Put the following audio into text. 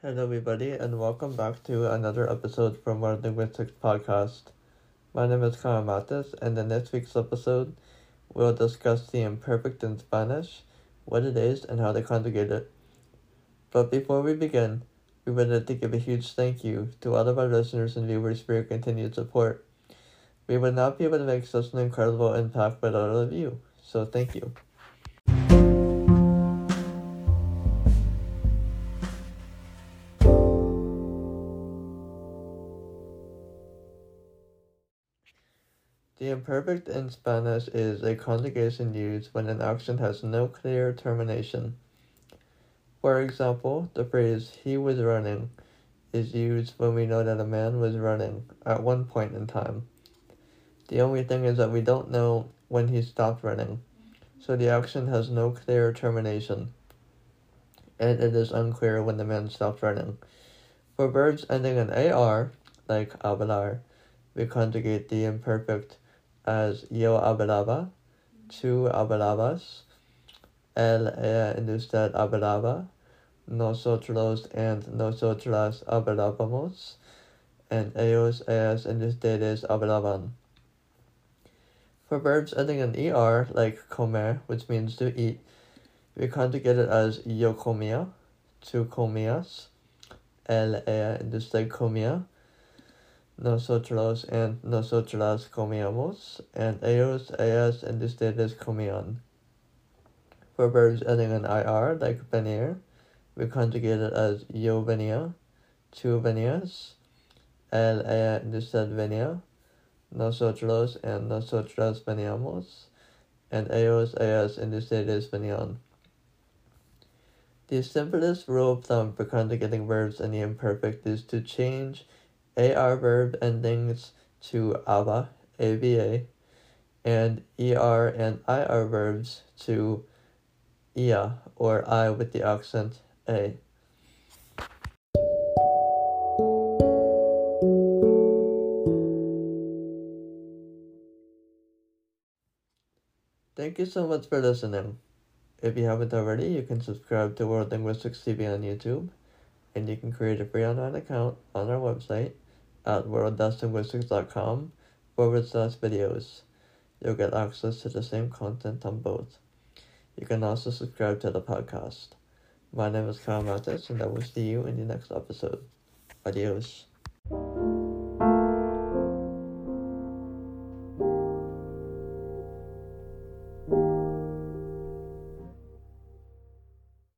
Hello, everybody, and welcome back to another episode from our Linguistics podcast. My name is Kara Matis, and in this week's episode, we'll discuss the imperfect in Spanish, what it is, and how to conjugate it. But before we begin, we like to give a huge thank you to all of our listeners and viewers for your continued support. We would not be able to make such an incredible impact without all of you, so thank you. The imperfect in Spanish is a conjugation used when an action has no clear termination. For example, the phrase he was running is used when we know that a man was running at one point in time. The only thing is that we don't know when he stopped running, so the action has no clear termination, and it is unclear when the man stopped running. For verbs ending in AR, like hablar, we conjugate the imperfect as yo hablaba, tú hablabas, él ella and usted hablaba, nosotros and nosotras hablábamos, and ellos ellas and ustedes hablaban. For verbs ending in er, like comer, which means to eat, we conjugate it as yo comía, tú comías, él ella and usted comía, nosotros and nosotras comíamos, and ellos, ellas, and ustedes comían. For verbs ending in ir, like venir, we conjugate it as yo venía, tú venías, él, ella, and usted venía, nosotros and nosotras veníamos, and ellos, ellas, and ustedes venían. The simplest rule of thumb for conjugating verbs in the imperfect is to change AR verb endings to aba, aba, and ER and IR verbs to ia, or I with the accent A. Thank you so much for listening. If you haven't already, you can subscribe to World Linguistics TV on YouTube, and you can create a free online account on our website at world-linguistics.com forward slash videos. You'll get access to the same content on both. You can also subscribe to the podcast. My name is Kyle Matis, and I will see you in the next episode. Adios.